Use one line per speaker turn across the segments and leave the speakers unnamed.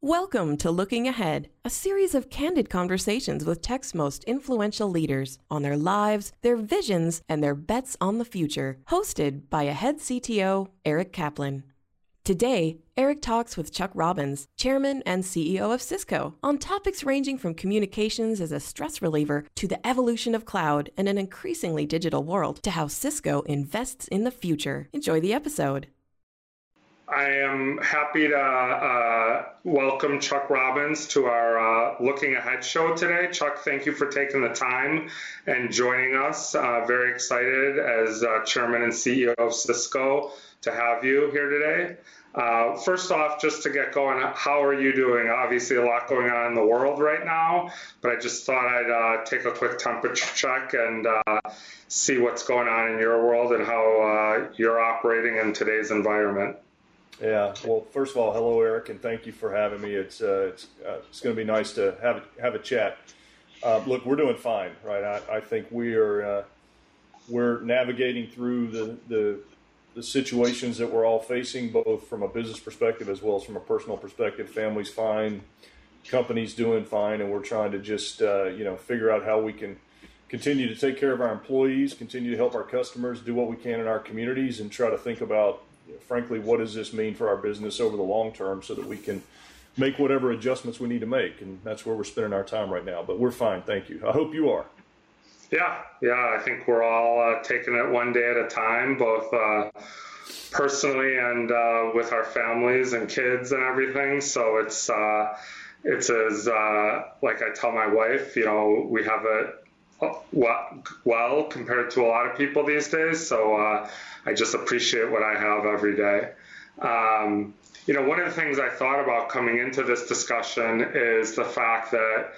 Welcome to Looking Ahead, a series of candid conversations with tech's most influential leaders on their lives, their visions, and their bets on the future. Hosted by Ahead CTO Eric Kaplan. Today, Eric talks with Chuck Robbins, Chairman and CEO of Cisco, on topics ranging from communications as a stress reliever to the evolution of cloud and an increasingly digital world to how Cisco invests in the future. Enjoy the episode.
I am happy to uh, welcome Chuck Robbins to our uh, Looking Ahead show today. Chuck, thank you for taking the time and joining us. Uh, very excited as uh, Chairman and CEO of Cisco to have you here today. Uh, first off, just to get going, how are you doing? Obviously, a lot going on in the world right now, but I just thought I'd uh, take a quick temperature check and see what's going on in your world and how you're operating in today's environment.
Yeah. Well, first of all, hello, Eric, and thank you for having me. It's uh, it's uh, it's going to be nice to have have a chat. Uh, look, we're doing fine, right? I, I think we are uh, we're navigating through the, the the situations that we're all facing, both from a business perspective as well as from a personal perspective. Families fine, companies doing fine, and we're trying to just uh, you know figure out how we can continue to take care of our employees, continue to help our customers, do what we can in our communities, and try to think about frankly, what does this mean for our business over the long term so that we can make whatever adjustments we need to make. And that's where we're spending our time right now. But we're fine. Thank you. I hope you are.
Yeah, yeah. I think we're all uh, taking it one day at a time, both uh, personally and uh, with our families and kids and everything. So it's uh, it's as uh, like I tell my wife, you know, we have it well compared to a lot of people these days. So uh, I just appreciate what I have every day. Um, you know, one of the things I thought about coming into this discussion is the fact that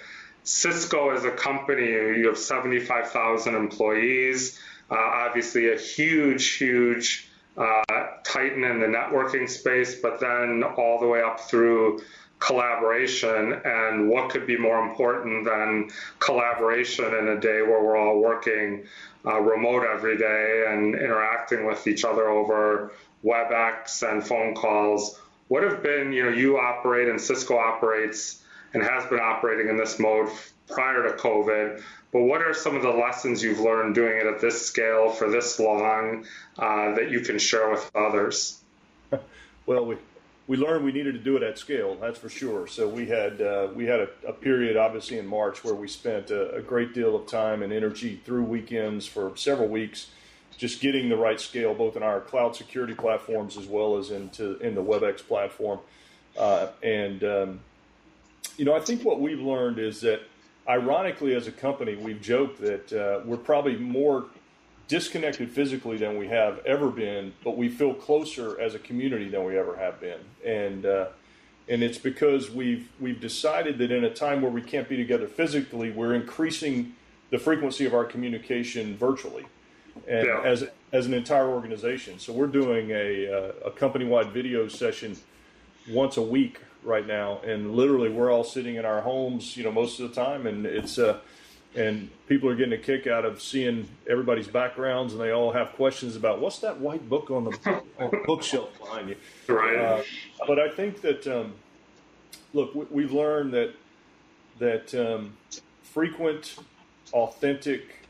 Cisco as a company, you have 75,000 employees, uh, obviously a huge, huge uh, titan in the networking space, but then all the way up through collaboration and what could be more important than collaboration in a day where we're all working uh, remote every day and interacting with each other over WebEx and phone calls. What have been, you know, you operate and Cisco operates and has been operating in this mode prior to COVID, but what are some of the lessons you've learned doing it at this scale for this long uh, that you can share with others?
Well, we, we learned we needed to do it at scale. That's for sure. So we had uh, we had a, a, period, obviously in March, where we spent a, a, great deal of time and energy through weekends for several weeks, just getting the right scale, both in our cloud security platforms as well as into in the WebEx platform. Uh, and um, you know, I think what we've learned is that, ironically, as a company, we've joked that uh, we're probably more disconnected physically than we have ever been, but we feel closer as a community than we ever have been. And uh, and it's because we've we've decided that in a time where we can't be together physically, we're increasing the frequency of our communication virtually, and yeah. as as an entire organization. So we're doing a uh, a company wide video session once a week right now, and literally we're all sitting in our homes, you know, most of the time, and it's uh, and people are getting a kick out of seeing everybody's backgrounds, and they all have questions about what's that white book on the, bookshelf behind you.
Right. Uh,
but I think that um, look, we, have learned that that um, frequent, authentic,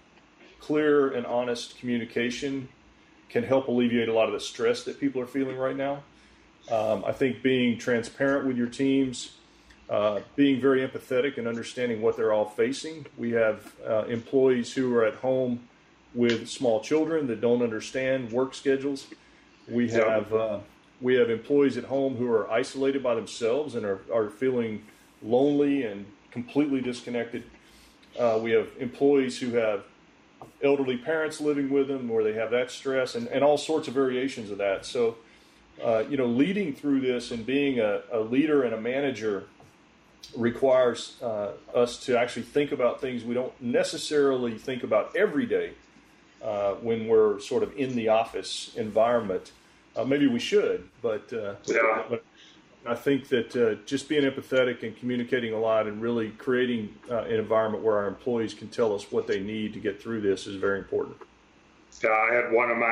clear, and honest communication can help alleviate a lot of the stress that people are feeling right now. Um, I think being transparent with your teams uh, being very empathetic and understanding what they're all facing. We have uh, employees who are at home with small children that don't understand work schedules. We have uh, we have employees at home who are isolated by themselves and are, are feeling lonely and completely disconnected. Uh, we have employees who have elderly parents living with them where they have that stress and, and all sorts of variations of that. So, uh, you know, leading through this and being a, a leader and a manager requires uh, us to actually think about things we don't necessarily think about every day uh, when we're sort of in the office environment. Uh, maybe we should, but, uh, yeah. but I think that uh, just being empathetic and communicating a lot and really creating uh, an environment where our employees can tell us what they need to get through this is very important.
Yeah, I had one of my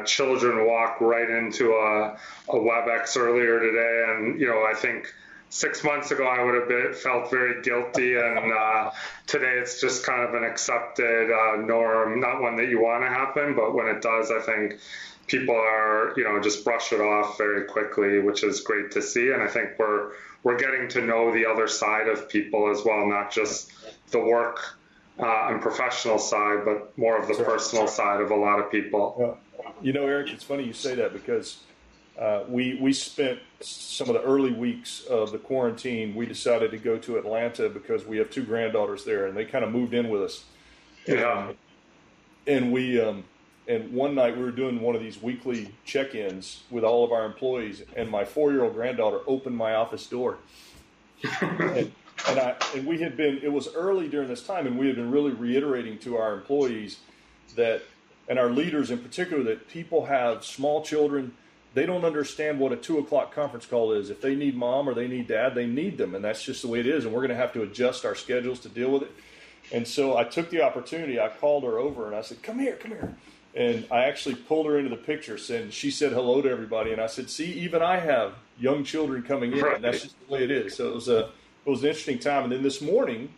uh, children walk right into a, a WebEx earlier today, and you know, I think six months ago I would have been, felt very guilty, and uh, today it's just kind of an accepted uh, norm. Not one that you want to happen, but when it does, I think people are you know just brush it off very quickly, which is great to see. And I think we're we're getting to know the other side of people as well, not just the work uh, and professional side, but more of the personal side of a lot of people.
Well, you know, Eric, it's funny you say that because uh, we we spent some of the early weeks of the quarantine. We decided to go to Atlanta because we have two granddaughters there, and they kind of moved in with us.
Yeah.
And, and we um, and one night we were doing one of these weekly check-ins with all of our employees, and my four-year-old granddaughter opened my office door. and, and I and we had been. It was early during this time, and we had been really reiterating to our employees that, and our leaders in particular, that people have small children they don't understand what a two o'clock conference call is. If they need mom or they need dad, they need them, and that's just the way it is. And we're going to have to adjust our schedules to deal with it. And so I took the opportunity. I called her over and I said, "Come here, come here." And I actually pulled her into the picture, and she said hello to everybody. And I said, "See, even I have young children coming in, and that's just the way it is." So it was a it was an interesting time. And then this morning,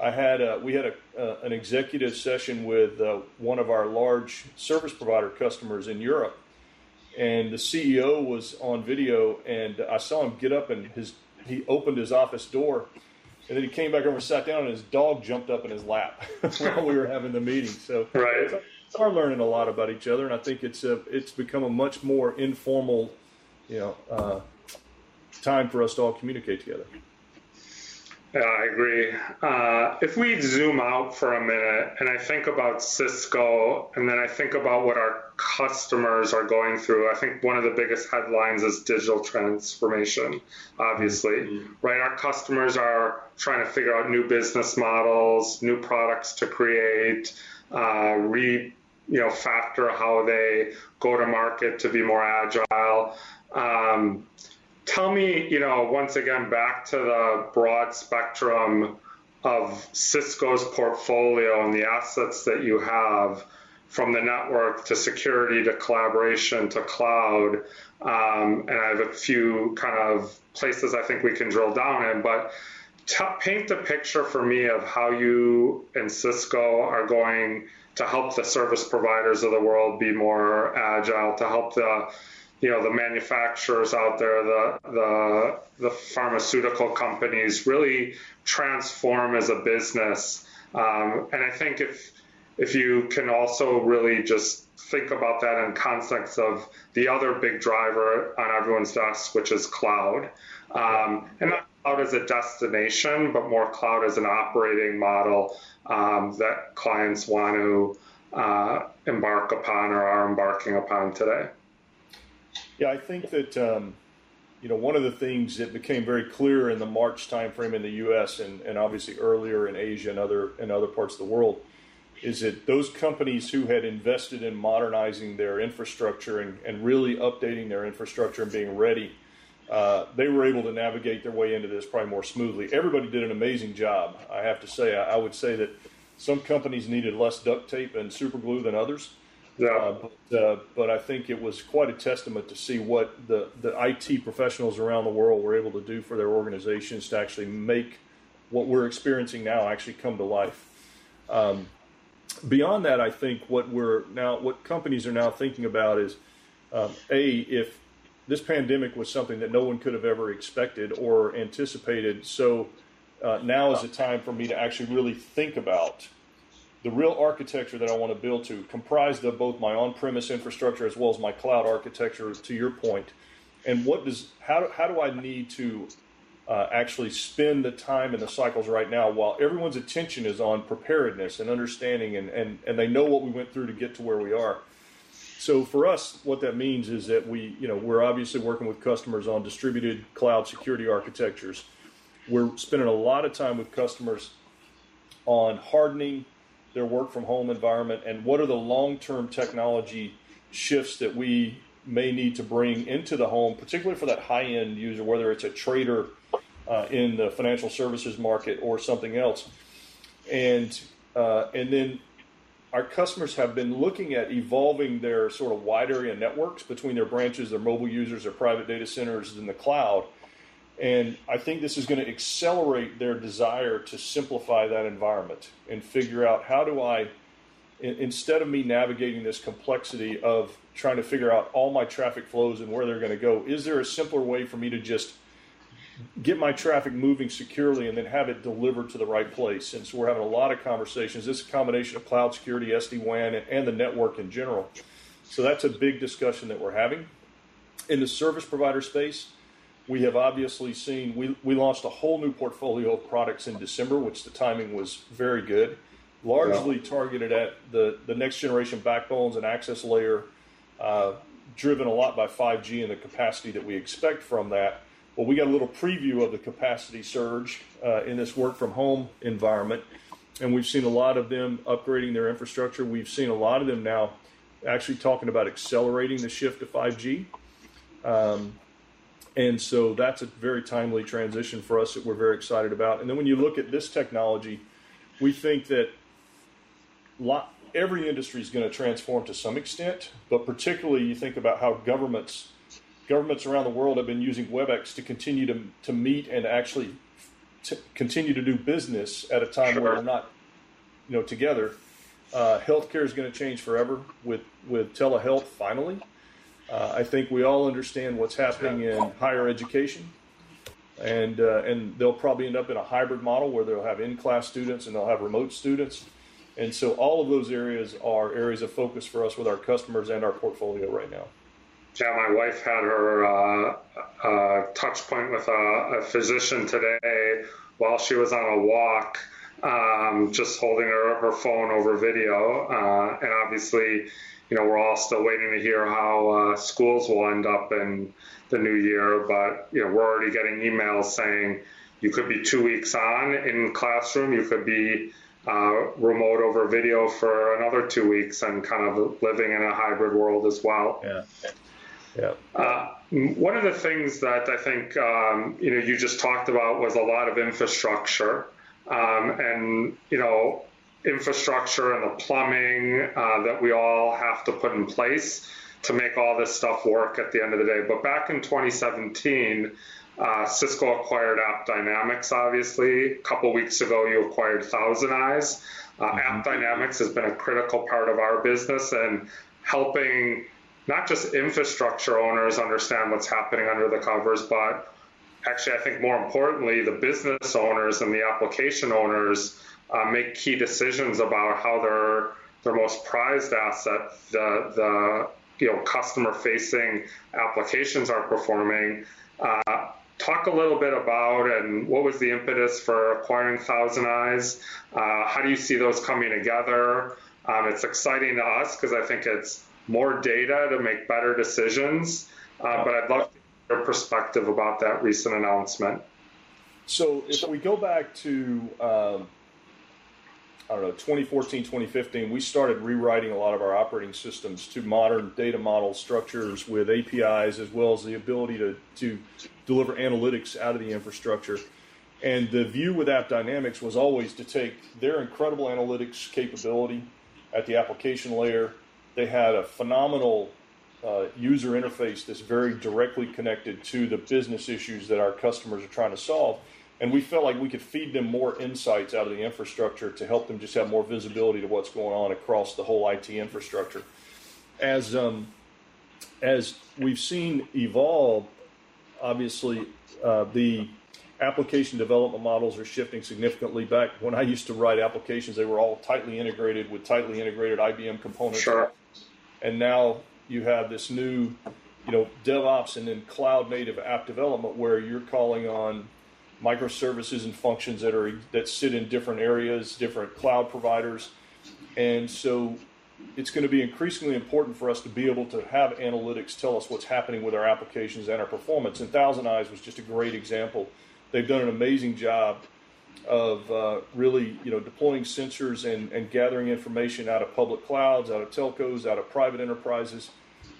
I had a, we had a, uh, an executive session with uh, one of our large service provider customers in Europe, and the CEO was on video, and I saw him get up and his he opened his office door, and then he came back over and sat down, and his dog jumped up in his lap while we were having the meeting. So
right.
we are learning a lot about each other, and I think it's a it's become a much more informal, you know, uh, time for us to all communicate together.
Yeah, I agree. Uh, if we zoom out for a minute and I think about Cisco and then I think about what our customers are going through, I think one of the biggest headlines is digital transformation, obviously, mm-hmm. right? Our customers are trying to figure out new business models, new products to create, uh, re you know, factor how they go to market to be more agile. Um, tell me, you know, once again, back to the broad spectrum of Cisco's portfolio and the assets that you have from the network to security to collaboration to cloud. Um, and I have a few kind of places I think we can drill down in, but t- paint the picture for me of how you and Cisco are going to help the service providers of the world be more agile, to help the you know the manufacturers out there, the the the pharmaceutical companies really transform as a business. Um, and I think if if you can also really just think about that in context of the other big driver on everyone's desk, which is cloud, um, and not cloud as a destination, but more cloud as an operating model um, that clients want to uh, embark upon or are embarking upon today.
Yeah, I think that um, you know one of the things that became very clear in the March timeframe in the U.S. and, and obviously earlier in Asia and other and other parts of the world is that those companies who had invested in modernizing their infrastructure and, and really updating their infrastructure and being ready, uh, they were able to navigate their way into this probably more smoothly. Everybody did an amazing job. I have to say, I, I would say that some companies needed less duct tape and super glue than others.
Yeah.
Uh, but, uh, but I think it was quite a testament to see what the, the IT professionals around the world were able to do for their organizations to actually make what we're experiencing now actually come to life. Um, beyond that, I think what we're now, what companies are now thinking about is, um, a if this pandemic was something that no one could have ever expected or anticipated, so uh, now is the time for me to actually really think about the real architecture that I want to build to, comprised of both my on-premise infrastructure as well as my cloud architecture. To your point, and what does how how do I need to uh, actually spend the time and the cycles right now while everyone's attention is on preparedness and understanding and, and, and they know what we went through to get to where we are. So for us, what that means is that we, you know, we're obviously working with customers on distributed cloud security architectures. We're spending a lot of time with customers on hardening their work from home environment and what are the long term technology shifts that we may need to bring into the home, particularly for that high end user, whether it's a trader uh, in the financial services market or something else. And uh, and then our customers have been looking at evolving their sort of wide area networks between their branches, their mobile users, their private data centers, and the cloud. And I think this is going to accelerate their desire to simplify that environment and figure out how do I, instead of me navigating this complexity of trying to figure out all my traffic flows and where they're going to go, is there a simpler way for me to just get my traffic moving securely and then have it delivered to the right place? And so we're having a lot of conversations. This is a combination of cloud security, SD WAN, and the network in general. So that's a big discussion that we're having. In the service provider space, we have obviously seen, we, we launched a whole new portfolio of products in December, which the timing was very good, largely yeah. targeted at the, the next generation backbones and access layer, uh, driven a lot by 5G and the capacity that we expect from that. Well, we got a little preview of the capacity surge uh, in this work from home environment, and we've seen a lot of them upgrading their infrastructure. We've seen a lot of them now actually talking about accelerating the shift to 5G. Um, and so that's a very timely transition for us that we're very excited about. And then when you look at this technology, we think that lot, every industry is going to transform to some extent, but particularly you think about how governments governments around the world have been using WebEx to continue to, to meet and actually to continue to do business at a time sure. where we're not you know together. Uh, healthcare is going to change forever with with telehealth finally. Uh, I think we all understand what's happening in higher education, and uh, and they'll probably end up in a hybrid model where they'll have in-class students and they'll have remote students, and so all of those areas are areas of focus for us with our customers and our portfolio right now.
Yeah, my wife had her uh, uh touch point with a, a, physician today while she was on a walk, um, just holding her, her phone over video, uh, and obviously you know, we're all still waiting to hear how uh, schools will end up in the new year. But you know, we're already getting emails saying you could be two weeks on in classroom, you could be uh, remote over video for another two weeks, and kind of living in a hybrid world as well.
Yeah. Yeah.
Uh, one of the things that I think um, you know you just talked about was a lot of infrastructure, um, and you know infrastructure and the plumbing uh, that we all have to put in place to make all this stuff work at the end of the day. But back in 2017, uh, Cisco acquired AppDynamics, obviously. A couple weeks ago, you acquired ThousandEyes. Uh, mm-hmm. AppDynamics has been a critical part of our business and helping not just infrastructure owners understand what's happening under the covers, but actually, I think more importantly, the business owners and the application owners uh, make key decisions about how their their most prized asset, the the you know customer facing applications are performing. Uh, talk a little bit about and what was the impetus for acquiring ThousandEyes? Uh, how do you see those coming together? Um, it's exciting to us because I think it's more data to make better decisions. Uh, but I'd love to hear your perspective about that recent announcement.
So if we go back to um, I don't know, 2014, 2015, we started rewriting a lot of our operating systems to modern data model structures with APIs as well as the ability to, to deliver analytics out of the infrastructure. And the view with AppDynamics was always to take their incredible analytics capability at the application layer. They had a phenomenal uh, user interface that's very directly connected to the business issues that our customers are trying to solve and we felt like we could feed them more insights out of the infrastructure to help them just have more visibility to what's going on across the whole IT infrastructure. As um, as we've seen evolve, obviously uh, the application development models are shifting significantly. Back when I used to write applications, they were all tightly integrated with tightly integrated IBM components.
Sure.
And now you have this new, you know, DevOps and then cloud native app development where you're calling on microservices and functions that are that sit in different areas, different cloud providers, and so it's going to be increasingly important for us to be able to have analytics tell us what's happening with our applications and our performance. And Thousand Eyes was just a great example. They've done an amazing job of uh, really, you know, deploying sensors and, and gathering information out of public clouds, out of telcos, out of private enterprises.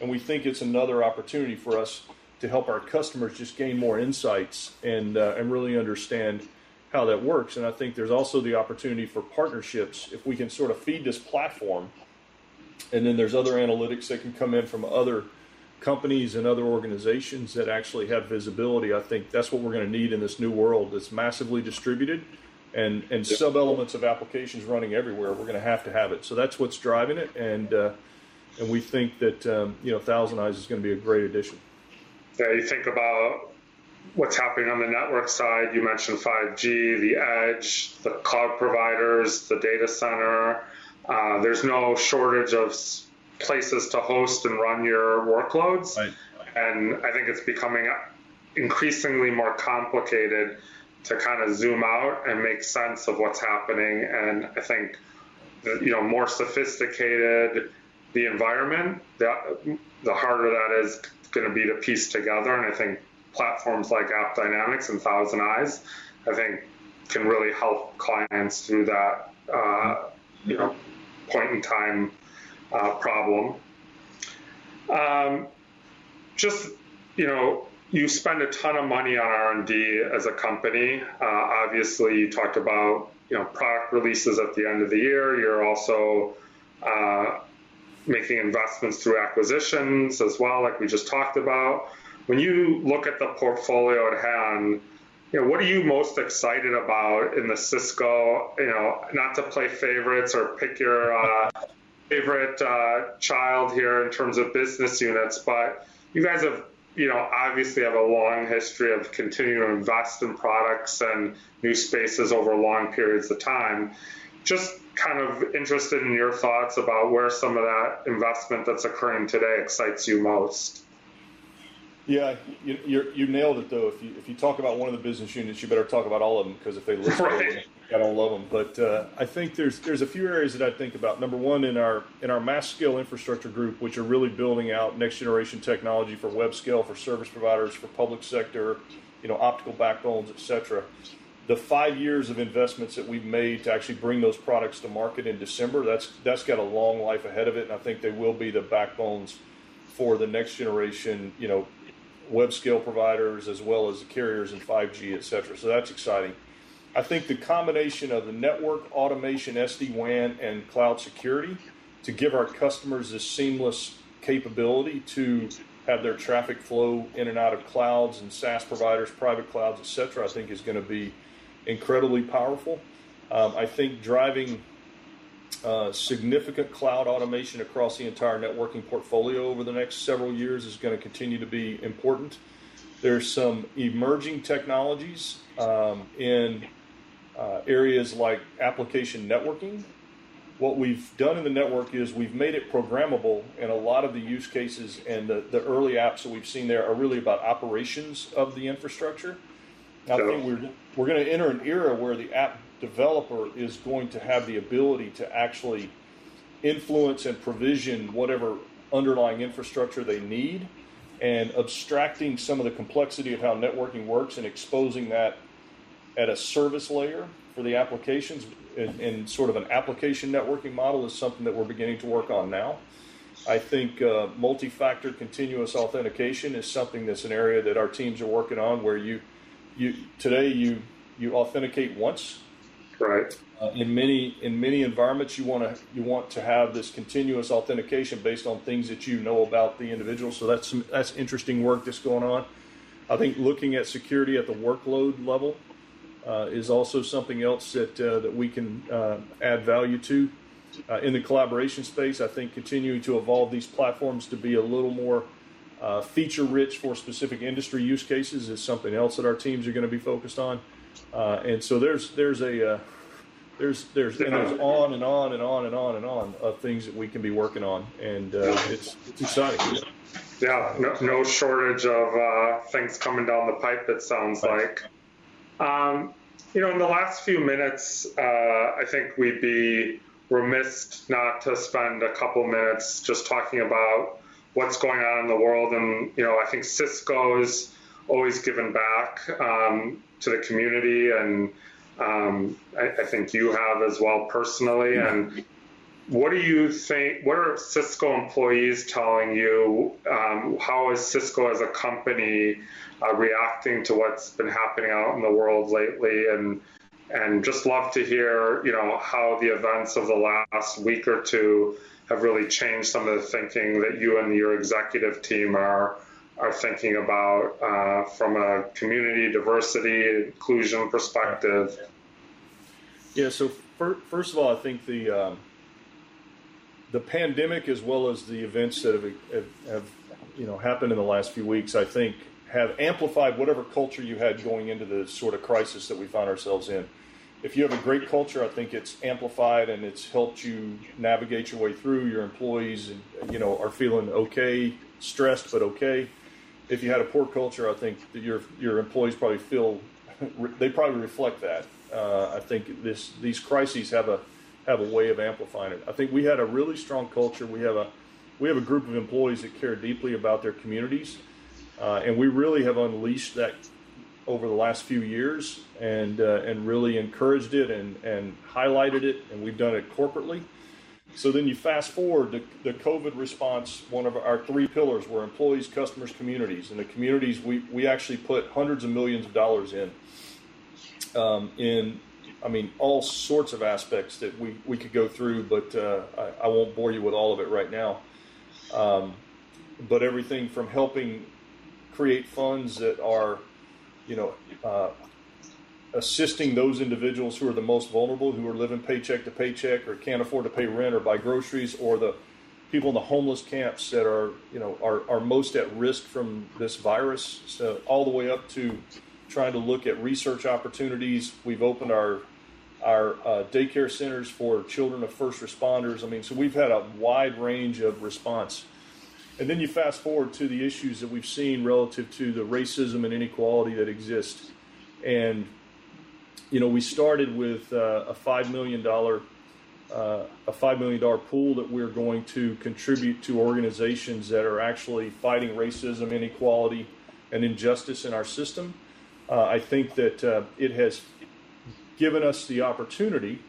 And we think it's another opportunity for us to help our customers just gain more insights and uh, and really understand how that works. And I think there's also the opportunity for partnerships if we can sort of feed this platform, and then there's other analytics that can come in from other companies and other organizations that actually have visibility. I think that's what we're going to need in this new world. that's massively distributed and, and sub elements of applications running everywhere. We're going to have to have it. So that's what's driving it. And, uh, and we think that, um, you know, Thousand Eyes is going to be a great addition.
Yeah, you think about what's happening on the network side. You mentioned 5G, the edge, the cloud providers, the data center. Uh, there's no shortage of places to host and run your workloads. Right. And I think it's becoming increasingly more complicated to kind of zoom out and make sense of what's happening. And I think, you know, more sophisticated the environment, the, the harder that is going to be to piece together. And I think platforms like AppDynamics and Thousand Eyes, I think, can really help clients through that, uh, you know, point in time uh, problem. Um, just, you know, you spend a ton of money on R&D as a company. Uh, obviously, you talked about, you know, product releases at the end of the year. You're also uh, making investments through acquisitions as well, like we just talked about. When you look at the portfolio at hand, you know, what are you most excited about in the Cisco? You know, not to play favorites or pick your uh, favorite uh, child here in terms of business units, but you guys have, you know, obviously have a long history of continuing to invest in products and new spaces over long periods of time. Just kind of interested in your thoughts about where some of that investment that's occurring today excites you most.
Yeah, you, you, you nailed it though. If you if you talk about one of the business units, you better talk about all of them because if they list right. I don't love them. But uh, I think there's there's a few areas that I think about. Number one, in our in our mass scale infrastructure group, which are really building out next generation technology for web scale, for service providers, for public sector, you know, optical backbones, etc. The five years of investments that we've made to actually bring those products to market in December, that's that's got a long life ahead of it, and I think they will be the backbones for the next generation, you know, web scale providers as well as the carriers and 5G, et cetera. So that's exciting. I think the combination of the network automation, SD WAN, and cloud security to give our customers this seamless capability to have their traffic flow in and out of clouds and SaaS providers, private clouds, et cetera, I think is going to be incredibly powerful. Um, I think driving uh, significant cloud automation across the entire networking portfolio over the next several years is going to continue to be important. There's some emerging technologies um, in uh, areas like application networking. What we've done in the network is we've made it programmable, and a lot of the use cases and the, the early apps that we've seen there are really about operations of the infrastructure. I think we're, we're going to enter an era where the app developer is going to have the ability to actually influence and provision whatever underlying infrastructure they need and abstracting some of the complexity of how networking works and exposing that at a service layer for the applications in, in sort of an application networking model is something that we're beginning to work on now. I think uh, multi-factor continuous authentication is something that's an area that our teams are working on where you you today you you authenticate once
Right.
Uh, in many in many environments, you want to you want to have this continuous authentication based on things that you know about the individual. So that's some, that's interesting work that's going on. I think looking at security at the workload level uh, is also something else that uh, that we can uh, add value to. Uh, in the collaboration space, I think continuing to evolve these platforms to be a little more uh, feature rich for specific industry use cases is something else that our teams are going to be focused on. Uh, and so there's there's a uh, there's there's and there's on and on and on and on and on of things that we can be working on, and uh, it's it's exciting.
Yeah, no, no shortage of uh, things coming down the pipe. It sounds like. Um, you know, in the last few minutes, uh, I think we'd be remiss not to spend a couple minutes just talking about what's going on in the world. And you know, I think Cisco's always given back. Um, to the community, and um, I, I, think you have as well personally. And what do you think? What are Cisco employees telling you? Um, how is Cisco as a company uh, reacting to what's been happening out in the world lately? And and just love to hear, you know, how the events of the last week or two have really changed some of the thinking that you and your executive team are are thinking about uh, from a community diversity inclusion perspective.
Yeah. So first of all, I think the um, the pandemic, as well as the events that have, have, have you know happened in the last few weeks, I think have amplified whatever culture you had going into the sort of crisis that we found ourselves in. If you have a great culture, I think it's amplified and it's helped you navigate your way through. Your employees, you know, are feeling okay, stressed but okay. If you had a poor culture, I think that your your employees probably feel they probably reflect that. Uh, I think this these crises have a have a way of amplifying it. I think we had a really strong culture. We have a we have a group of employees that care deeply about their communities, uh, and we really have unleashed that over the last few years and uh, and really encouraged it and and highlighted it, and we've done it corporately. So then you fast forward the, the COVID response. One of our three pillars were employees, customers, communities, and the communities we we actually put hundreds of millions of dollars in um, in I mean, all sorts of aspects that we, we could go through, but uh, I, I, won't bore you with all of it right now. Um, but everything from helping create funds that are, you know, uh, assisting those individuals who are the most vulnerable, who are living paycheck to paycheck or can't afford to pay rent or buy groceries, or the people in the homeless camps that are, you know, are, are most at risk from this virus. So all the way up to trying to look at research opportunities. We've opened our our uh, daycare centers for children of first responders. I mean, so we've had a wide range of response. And then you fast forward to the issues that we've seen relative to the racism and inequality that exist. And, you know, we started with uh, a $5 million. Uh, a $5 million pool that we're going to contribute to organizations that are actually fighting racism, inequality, and injustice in our system. Uh, I think that uh, it has given us the opportunity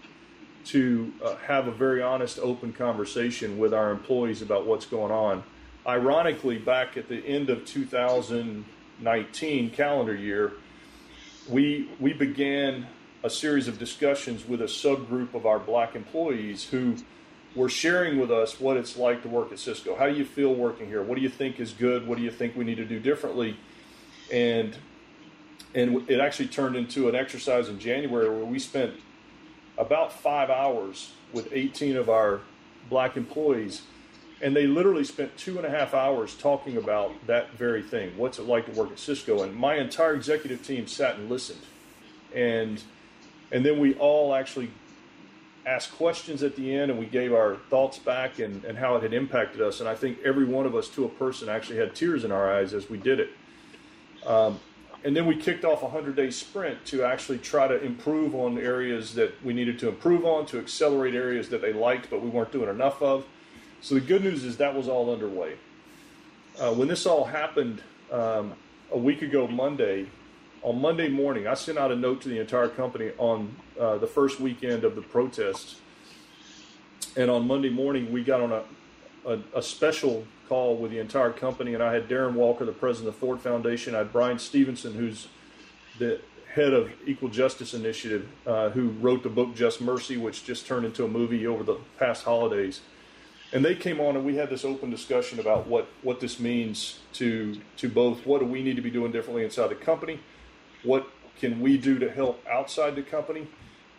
to uh, have a very honest, open conversation with our employees about what's going on. Ironically, back at the end of 2019 calendar year, we we began a series of discussions with a subgroup of our black employees who were sharing with us what it's like to work at Cisco. How do you feel working here? What do you think is good? What do you think we need to do differently? And and it actually turned into an exercise in January where we spent about five hours with 18 of our black employees, and they literally spent two and a half hours talking about that very thing. What's it like to work at Cisco? And my entire executive team sat and listened, and and then we all actually asked questions at the end, and we gave our thoughts back and, and how it had impacted us. And I think every one of us, to a person, actually had tears in our eyes as we did it. Um, and then we kicked off a 100 day sprint to actually try to improve on areas that we needed to improve on, to accelerate areas that they liked but we weren't doing enough of. So the good news is that was all underway. Uh, when this all happened um, a week ago, Monday, on Monday morning, I sent out a note to the entire company on uh, the first weekend of the protests. And on Monday morning, we got on a, a, a special call with the entire company, and I had Darren Walker, the president of the Ford Foundation. I had Bryan Stevenson, who's the head of Equal Justice Initiative, uh, who wrote the book Just Mercy, which just turned into a movie over the past holidays. And they came on, and we had this open discussion about what, what this means to to both. What do we need to be doing differently inside the company? What can we do to help outside the company?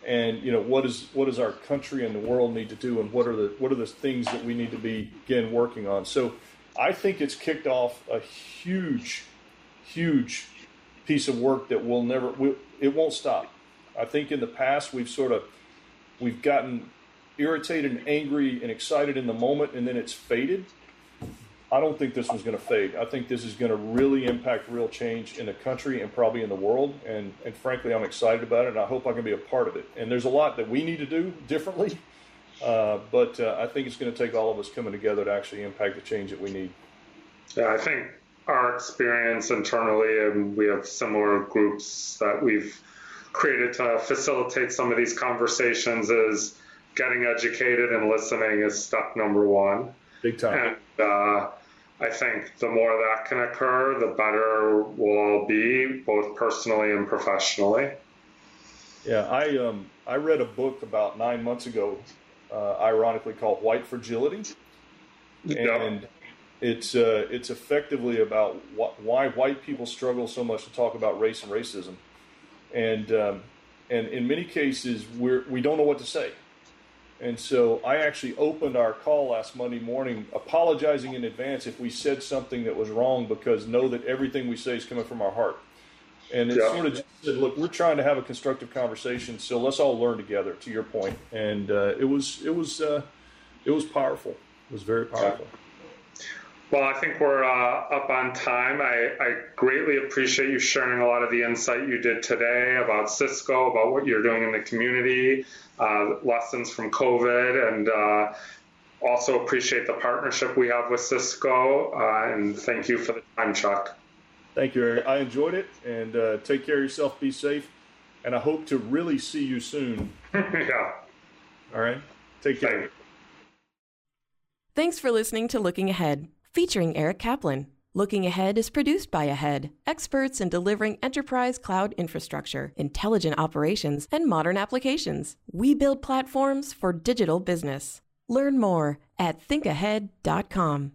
and you know what is what does our country and the world need to do and what are the what are the things that we need to be again working on so i think it's kicked off a huge huge piece of work that will never we, it won't stop i think in the past we've sort of we've gotten irritated and angry and excited in the moment and then it's faded I don't think this one's going to fade. I think this is going to really impact real change in the country and probably in the world. And, and frankly, I'm excited about it, and I hope I can be a part of it. And there's a lot that we need to do differently, uh, but uh, I think it's going to take all of us coming together to actually impact the change that we need.
Yeah, I think our experience internally, and we have similar groups that we've created to facilitate some of these conversations, is getting educated and listening is step number one.
Big time.
And, uh, I think the more that can occur, the better we'll all be, both personally and professionally.
Yeah, I um, I read a book about nine months ago uh, ironically called White Fragility,
Yeah.
and it's uh, it's effectively about wh- why white people struggle so much to talk about race and racism, and um, and in many cases we're we don't know what to say, and so I actually opened our call last Monday morning apologizing in advance if we said something that was wrong because know that everything we say is coming from our heart. And it
Yeah.
sort of just said, look, we're trying to have a constructive conversation, so let's all learn together. To your point, and uh, it was it was uh, it was powerful. It was very powerful.
Well, I think we're uh, up on time. I, I greatly appreciate you sharing a lot of the insight you did today about Cisco, about what you're doing in the community, uh, lessons from COVID, and uh, also appreciate the partnership we have with Cisco. Uh, and thank you for the time, Chuck.
Thank you, Eric. I enjoyed it, and uh, take care of yourself. Be safe, and I hope to really see you soon.
yeah.
All right, take care.
Thanks.
Thanks for listening to Looking Ahead, featuring Eric Kaplan. Looking Ahead is produced by Ahead, experts in delivering enterprise cloud infrastructure, intelligent operations, and modern applications. We build platforms for digital business. Learn more at thinkahead.com.